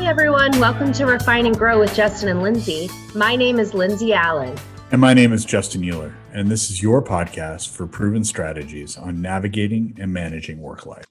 Hi, everyone. Welcome to Refine and Grow with Justin and Lindsay. My name is Lindsay Allen. And my name is Justin Euler. And this is your podcast for proven strategies on navigating and managing work life.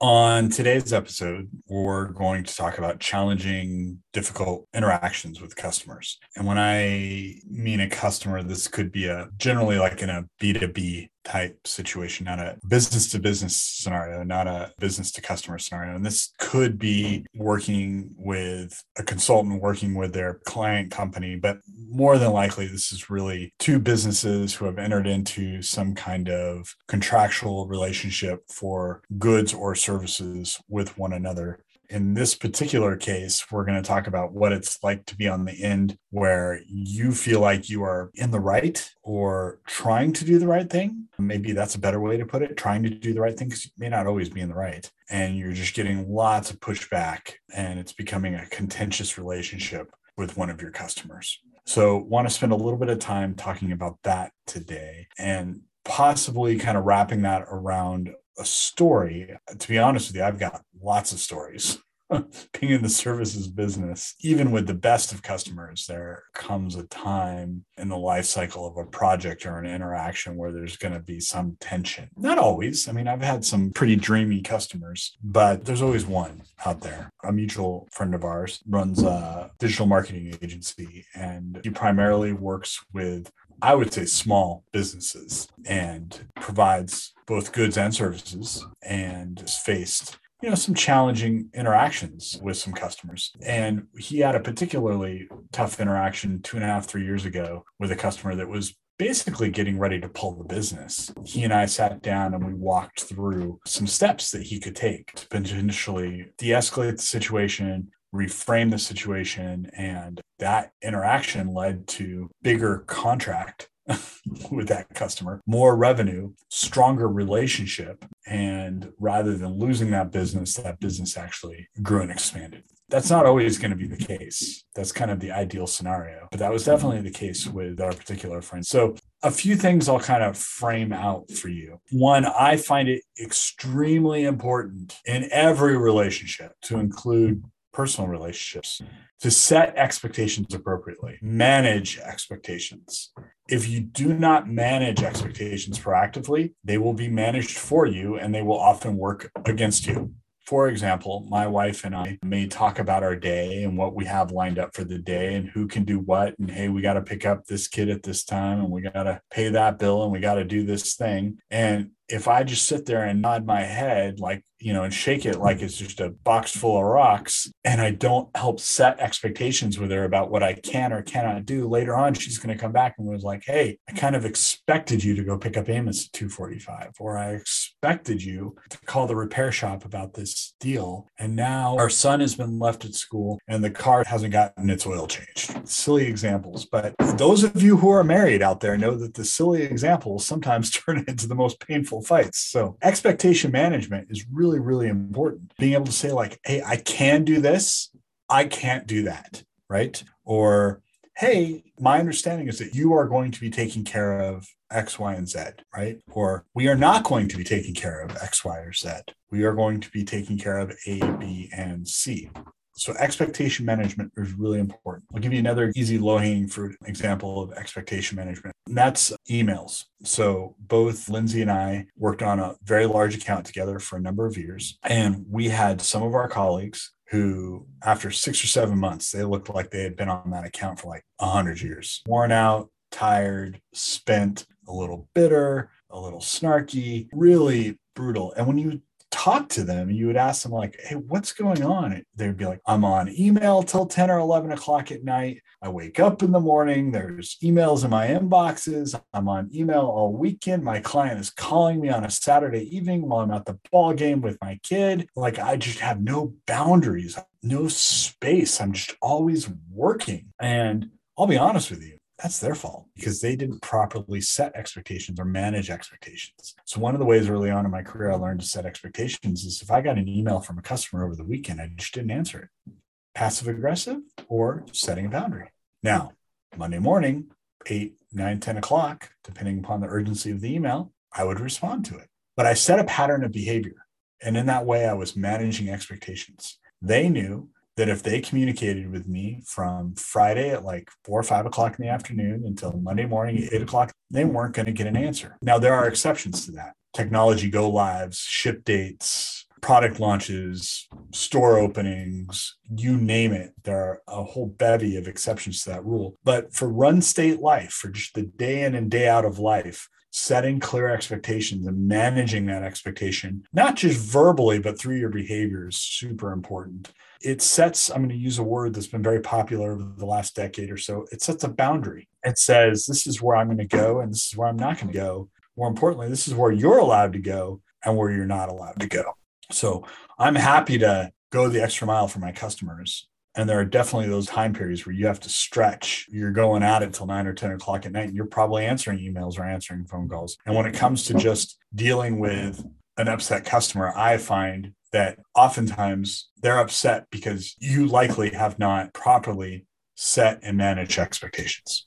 On today's episode, we're going to talk about challenging, difficult interactions with customers. And when I mean a customer, this could be a generally like in a B2B type situation, not a business to business scenario, not a business to customer scenario. And this could be working with a consultant working with their client company, but more than likely, this is really two businesses who have entered into some kind of contractual relationship for goods or services with one another in this particular case, we're going to talk about what it's like to be on the end where you feel like you are in the right or trying to do the right thing. Maybe that's a better way to put it, trying to do the right thing because you may not always be in the right. And you're just getting lots of pushback and it's becoming a contentious relationship with one of your customers. So, want to spend a little bit of time talking about that today and possibly kind of wrapping that around a story. To be honest with you, I've got lots of stories. Being in the services business, even with the best of customers, there comes a time in the life cycle of a project or an interaction where there's going to be some tension. Not always. I mean, I've had some pretty dreamy customers, but there's always one out there. A mutual friend of ours runs a digital marketing agency, and he primarily works with I would say small businesses and provides both goods and services and faced you know some challenging interactions with some customers. And he had a particularly tough interaction two and a half three years ago with a customer that was basically getting ready to pull the business. He and i sat down and we walked through some steps that he could take to potentially de-escalate the situation reframe the situation and that interaction led to bigger contract with that customer, more revenue, stronger relationship. And rather than losing that business, that business actually grew and expanded. That's not always going to be the case. That's kind of the ideal scenario. But that was definitely the case with our particular friend. So, a few things I'll kind of frame out for you. One, I find it extremely important in every relationship to include personal relationships to set expectations appropriately, manage expectations. If you do not manage expectations proactively, they will be managed for you and they will often work against you. For example, my wife and I may talk about our day and what we have lined up for the day and who can do what. And hey, we got to pick up this kid at this time and we got to pay that bill and we got to do this thing. And if I just sit there and nod my head, like you know, and shake it like it's just a box full of rocks. And I don't help set expectations with her about what I can or cannot do. Later on, she's going to come back and was like, Hey, I kind of expected you to go pick up Amos at 245, or I expected you to call the repair shop about this deal. And now our son has been left at school and the car hasn't gotten its oil changed. Silly examples. But those of you who are married out there know that the silly examples sometimes turn into the most painful fights. So expectation management is really really, important. Being able to say, like, hey, I can do this, I can't do that, right? Or, hey, my understanding is that you are going to be taking care of X, Y, and Z, right? Or we are not going to be taking care of X, Y, or Z. We are going to be taking care of A, B, and C. So expectation management is really important. I'll give you another easy low hanging fruit example of expectation management. And that's emails. So both Lindsay and I worked on a very large account together for a number of years. And we had some of our colleagues who, after six or seven months, they looked like they had been on that account for like 100 years, worn out, tired, spent, a little bitter, a little snarky, really brutal. And when you talk to them you would ask them like hey what's going on? They'd be like i'm on email till 10 or 11 o'clock at night. I wake up in the morning. There's emails in my inboxes. I'm on email all weekend. My client is calling me on a saturday evening while i'm at the ball game with my kid. Like i just have no boundaries no space. I'm just always working. And i'll be honest with you that's their fault because they didn't properly set expectations or manage expectations. So, one of the ways early on in my career I learned to set expectations is if I got an email from a customer over the weekend, I just didn't answer it. Passive aggressive or setting a boundary. Now, Monday morning, 8, 9, 10 o'clock, depending upon the urgency of the email, I would respond to it. But I set a pattern of behavior. And in that way, I was managing expectations. They knew that if they communicated with me from Friday at like four or five o'clock in the afternoon until Monday morning at eight o'clock, they weren't going to get an answer. Now, there are exceptions to that technology go lives, ship dates, product launches, store openings, you name it. There are a whole bevy of exceptions to that rule. But for run state life, for just the day in and day out of life, setting clear expectations and managing that expectation, not just verbally, but through your behavior is super important. It sets, I'm going to use a word that's been very popular over the last decade or so. It sets a boundary. It says, this is where I'm going to go and this is where I'm not going to go. More importantly, this is where you're allowed to go and where you're not allowed to go. So I'm happy to go the extra mile for my customers. And there are definitely those time periods where you have to stretch. You're going at it till nine or 10 o'clock at night, and you're probably answering emails or answering phone calls. And when it comes to just dealing with an upset customer, I find that oftentimes they're upset because you likely have not properly set and managed expectations.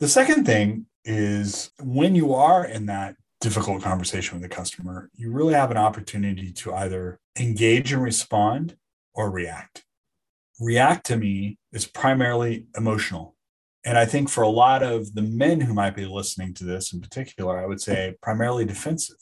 The second thing is when you are in that difficult conversation with the customer, you really have an opportunity to either engage and respond or react. React to me is primarily emotional. And I think for a lot of the men who might be listening to this in particular, I would say primarily defensive.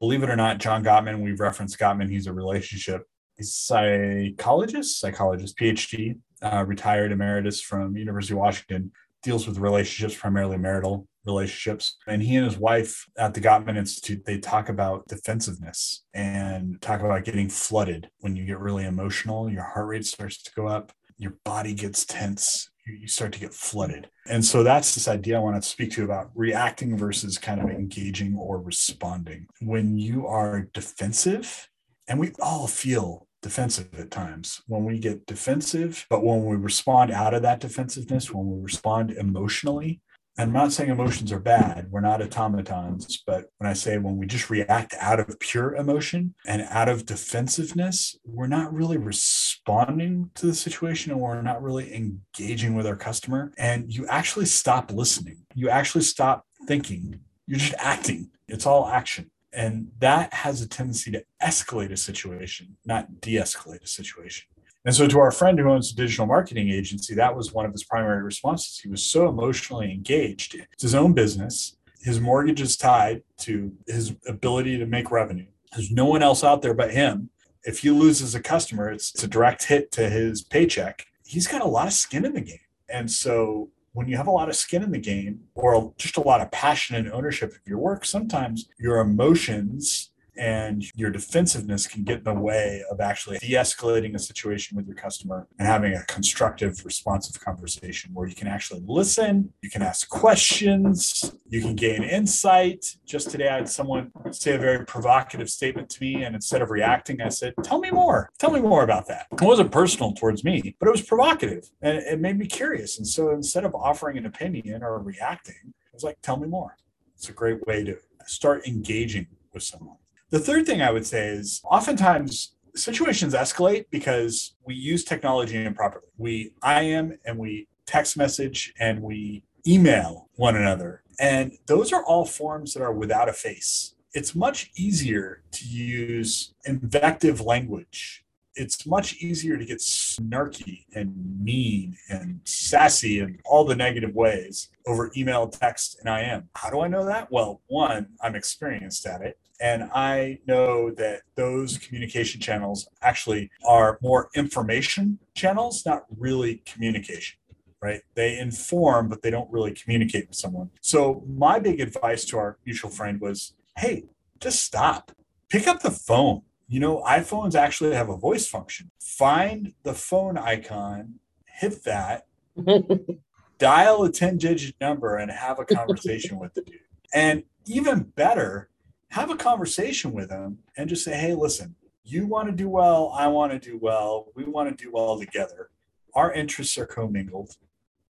Believe it or not, John Gottman, we've referenced Gottman, he's a relationship psychologist, psychologist, PhD, uh, retired emeritus from University of Washington, deals with relationships, primarily marital relationships. And he and his wife at the Gottman Institute, they talk about defensiveness and talk about getting flooded when you get really emotional. Your heart rate starts to go up, your body gets tense, you start to get flooded. And so that's this idea I want to speak to about reacting versus kind of engaging or responding. When you are defensive, and we all feel defensive at times when we get defensive but when we respond out of that defensiveness when we respond emotionally and I'm not saying emotions are bad. We're not automatons. But when I say when we just react out of pure emotion and out of defensiveness, we're not really responding to the situation and we're not really engaging with our customer. And you actually stop listening. You actually stop thinking. You're just acting. It's all action. And that has a tendency to escalate a situation, not de escalate a situation. And so, to our friend who owns a digital marketing agency, that was one of his primary responses. He was so emotionally engaged. It's his own business. His mortgage is tied to his ability to make revenue. There's no one else out there but him. If he loses a customer, it's, it's a direct hit to his paycheck. He's got a lot of skin in the game. And so, when you have a lot of skin in the game or just a lot of passion and ownership of your work, sometimes your emotions and your defensiveness can get in the way of actually de-escalating a situation with your customer and having a constructive responsive conversation where you can actually listen you can ask questions you can gain insight. Just today i had someone say a very provocative statement to me and instead of reacting i said tell me more. Tell me more about that. It wasn't personal towards me but it was provocative and it made me curious. And so instead of offering an opinion or reacting i was like tell me more. It's a great way to start engaging with someone the third thing I would say is oftentimes situations escalate because we use technology improperly. We IM and we text message and we email one another. And those are all forms that are without a face. It's much easier to use invective language. It's much easier to get snarky and mean and sassy and all the negative ways over email, text, and IM. How do I know that? Well, one, I'm experienced at it. And I know that those communication channels actually are more information channels, not really communication, right? They inform, but they don't really communicate with someone. So, my big advice to our mutual friend was hey, just stop, pick up the phone. You know, iPhones actually have a voice function. Find the phone icon, hit that, dial a 10 digit number, and have a conversation with the dude. And even better, have a conversation with them and just say, hey, listen, you want to do well, I want to do well, we want to do well together. Our interests are commingled.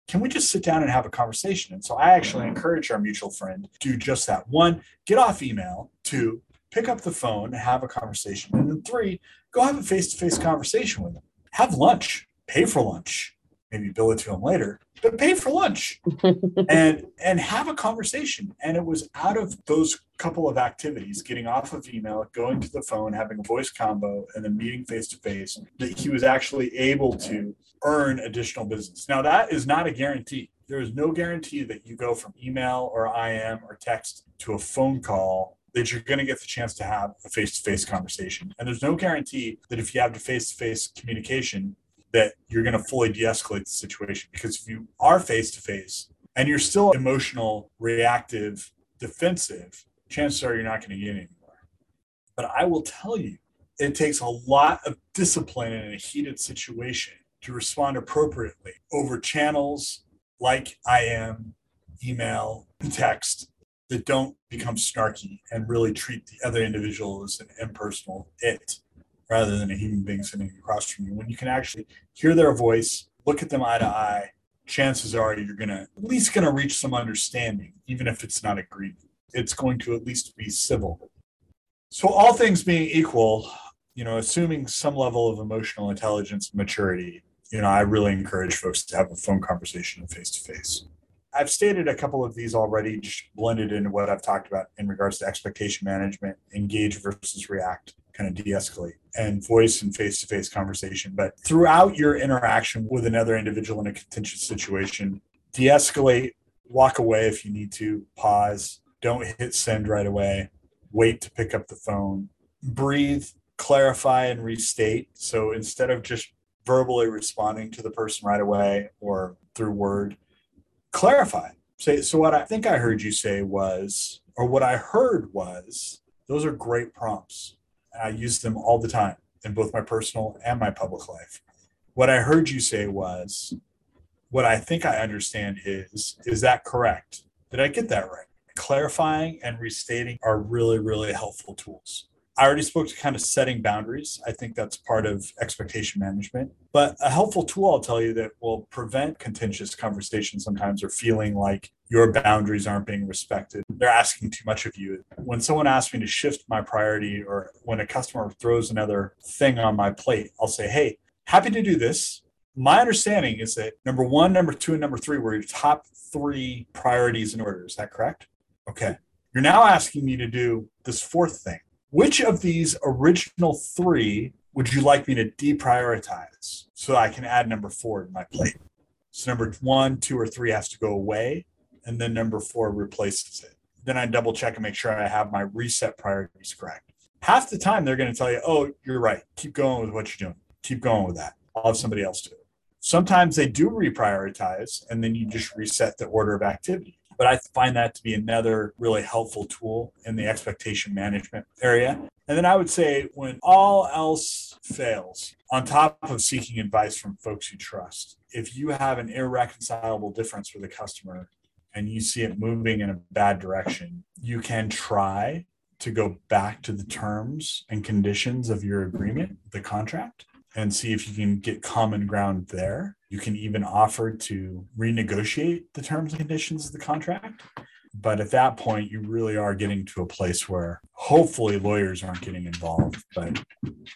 Can we just sit down and have a conversation? And so I actually mm-hmm. encourage our mutual friend to do just that. One, get off email. Two, pick up the phone and have a conversation. And then three, go have a face to face conversation with them. Have lunch, pay for lunch. maybe bill it to them later, but pay for lunch and and have a conversation. And it was out of those couple of activities, getting off of email, going to the phone, having a voice combo, and then meeting face to face, that he was actually able to earn additional business. Now that is not a guarantee. There is no guarantee that you go from email or IM or text to a phone call that you're going to get the chance to have a face-to-face conversation. And there's no guarantee that if you have the face-to-face communication that you're going to fully de-escalate the situation because if you are face-to-face and you're still emotional, reactive, defensive, chances are you're not going to get anywhere. But I will tell you, it takes a lot of discipline in a heated situation to respond appropriately over channels like IM, email, text that don't become snarky and really treat the other individual as an impersonal it rather than a human being sitting across from you. When you can actually hear their voice, look at them eye to eye, chances are you're going to at least going to reach some understanding, even if it's not agreed. It's going to at least be civil. So, all things being equal, you know, assuming some level of emotional intelligence maturity, you know, I really encourage folks to have a phone conversation face to face. I've stated a couple of these already, just blended into what I've talked about in regards to expectation management, engage versus react, kind of de escalate, and voice and face to face conversation. But throughout your interaction with another individual in a contentious situation, de escalate, walk away if you need to, pause, don't hit send right away, wait to pick up the phone, breathe, clarify, and restate. So instead of just verbally responding to the person right away or through word, clarify. Say, so what I think I heard you say was, or what I heard was, those are great prompts. I use them all the time in both my personal and my public life. What I heard you say was, what I think I understand is, is that correct? Did I get that right? Clarifying and restating are really, really helpful tools. I already spoke to kind of setting boundaries. I think that's part of expectation management. But a helpful tool I'll tell you that will prevent contentious conversations sometimes or feeling like your boundaries aren't being respected. They're asking too much of you. When someone asks me to shift my priority or when a customer throws another thing on my plate, I'll say, hey, happy to do this. My understanding is that number one, number two, and number three were your top three priorities in order. Is that correct? Okay. You're now asking me to do this fourth thing which of these original three would you like me to deprioritize so I can add number four to my plate? So number one, two, or three has to go away, and then number four replaces it. Then I double check and make sure I have my reset priorities correct. Half the time they're going to tell you, "Oh, you're right. Keep going with what you're doing. Keep going with that. I'll have somebody else do it." Sometimes they do reprioritize, and then you just reset the order of activity. But I find that to be another really helpful tool in the expectation management area. And then I would say when all else fails, on top of seeking advice from folks you trust, if you have an irreconcilable difference with a customer and you see it moving in a bad direction, you can try to go back to the terms and conditions of your agreement, the contract, and see if you can get common ground there. You can even offer to renegotiate the terms and conditions of the contract. But at that point, you really are getting to a place where hopefully lawyers aren't getting involved, but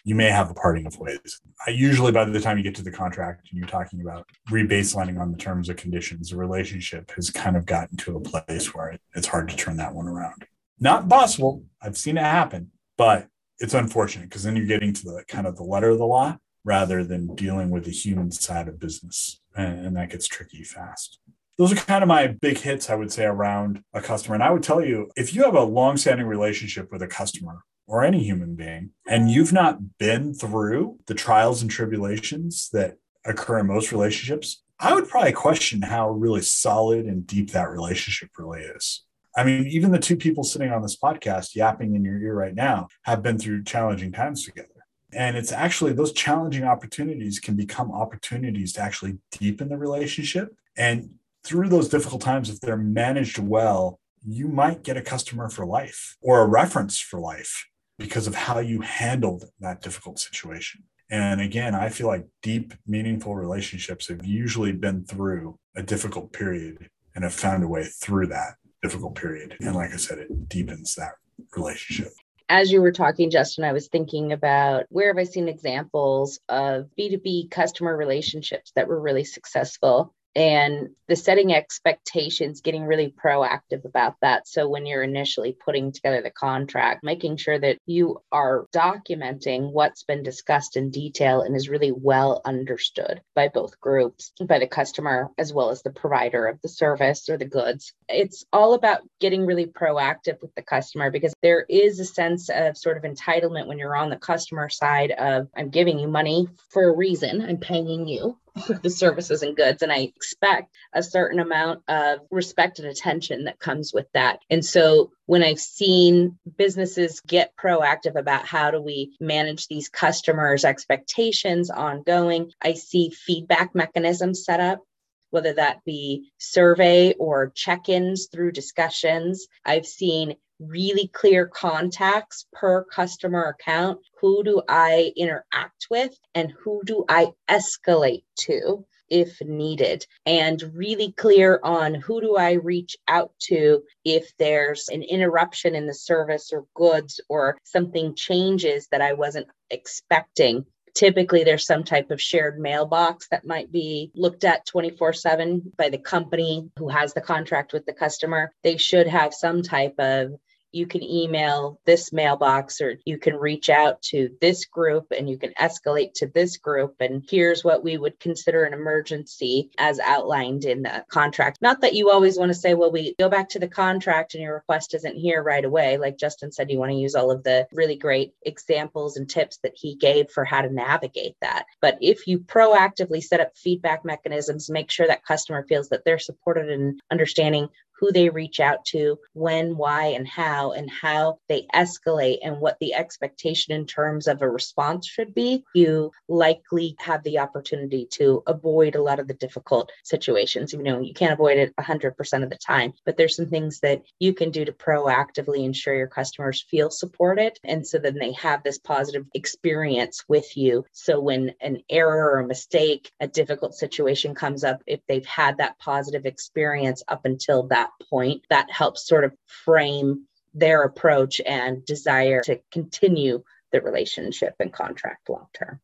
you may have a parting of ways. I usually, by the time you get to the contract and you're talking about rebaselining on the terms and conditions, the relationship has kind of gotten to a place where it's hard to turn that one around. Not possible. I've seen it happen, but it's unfortunate because then you're getting to the kind of the letter of the law rather than dealing with the human side of business. And, and that gets tricky fast. Those are kind of my big hits, I would say, around a customer. And I would tell you if you have a long-standing relationship with a customer or any human being, and you've not been through the trials and tribulations that occur in most relationships, I would probably question how really solid and deep that relationship really is. I mean, even the two people sitting on this podcast yapping in your ear right now have been through challenging times together. And it's actually those challenging opportunities can become opportunities to actually deepen the relationship. And through those difficult times, if they're managed well, you might get a customer for life or a reference for life because of how you handled that difficult situation. And again, I feel like deep, meaningful relationships have usually been through a difficult period and have found a way through that difficult period. And like I said, it deepens that relationship. As you were talking, Justin, I was thinking about where have I seen examples of B2B customer relationships that were really successful and the setting expectations getting really proactive about that. So when you're initially putting together the contract making sure that you are documenting what's been discussed in detail and is really well understood by both groups by the customer as well as the provider of the service or the goods. It's all about getting really proactive with the customer because there is a sense of sort of entitlement when you're on the customer side of i'm giving you money for a reason. I'm paying you the services and goods. And I expect a certain amount of respect and attention that comes with that. And so when I've seen businesses get proactive about how do we manage these customers' expectations ongoing, I see feedback mechanisms set up whether that be survey or check ins through discussions. I've seen really clear contacts per customer account. Who do I interact with and who do I escalate to? if needed and really clear on who do I reach out to if there's an interruption in the service or goods or something changes that I wasn't expecting typically there's some type of shared mailbox that might be looked at 24 7 by the company who has the contract with the customer. They should have some type of you can email this mailbox or you can reach out to this group and you can escalate to this group. And here's what we would consider an emergency as outlined in the contract. Not that you always want to say, well, we go back to the contract and your request isn't here right away. Like Justin said, you want to use all of the really great examples and tips that he gave for how to navigate that. But if you proactively set up feedback mechanisms, make sure that customer feels that they're supported and understanding who they reach out to, when, why, and how, and how they escalate and what the expectation in terms of a response should be, you likely have the opportunity to avoid a lot of the difficult situations. You know, you can't avoid it 100% of the time, but there's some things that you can do to proactively ensure your customers feel supported. And so then they have this positive experience with you. So when an error or a mistake, a difficult situation comes up, if they've had that positive experience up until that that point that helps sort of frame their approach and desire to continue the relationship and contract long term.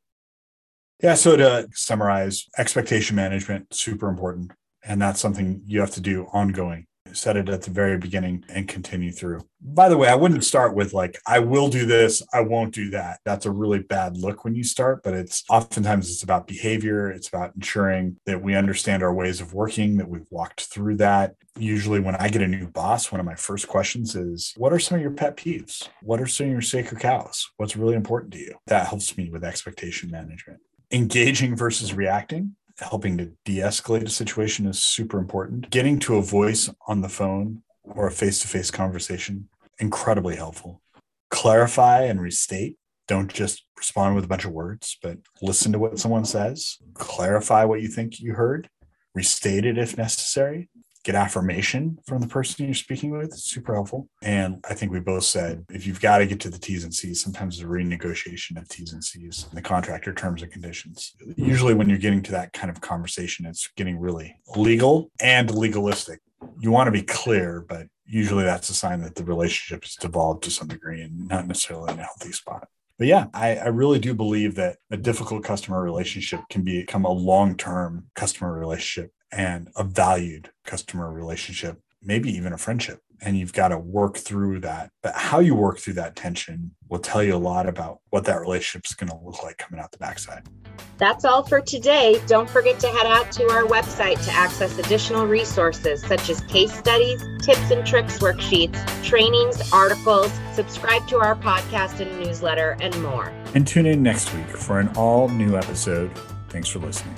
Yeah. So to summarize, expectation management, super important. And that's something you have to do ongoing set it at the very beginning and continue through. By the way, I wouldn't start with like, I will do this, I won't do that. That's a really bad look when you start, but it's oftentimes it's about behavior. It's about ensuring that we understand our ways of working, that we've walked through that. Usually, when I get a new boss, one of my first questions is, What are some of your pet peeves? What are some of your sacred cows? What's really important to you? That helps me with expectation management. Engaging versus reacting helping to de-escalate a situation is super important. Getting to a voice on the phone or a face-to-face conversation, incredibly helpful. Clarify and restate. Don't just respond with a bunch of words, but listen to what someone says, clarify what you think you heard, restate it if necessary, get affirmation from the person you're speaking with. It's super helpful. And I think we both said if you've got to get to the T's and C's, sometimes a renegotiation of T's and C's and the contractor terms and conditions. Usually, when you're getting to that kind of conversation, it's getting really legal and legalistic. You want to be clear, but usually that's a sign that the relationship has devolved to some degree and not necessarily in a healthy spot. But yeah, I, I, really do believe that a difficult customer relationship can become a long term customer relationship and a valued customer relationship, maybe even a friendship. And you've got to work through that. But how you work through that tension will tell you a lot about what that relationship is going to look like coming out the backside. That's all for today. Don't forget to head out to our website to access additional resources such as case studies, tips and tricks worksheets, trainings, articles, subscribe to our podcast and newsletter, and more. And tune in next week for an all new episode. Thanks for listening.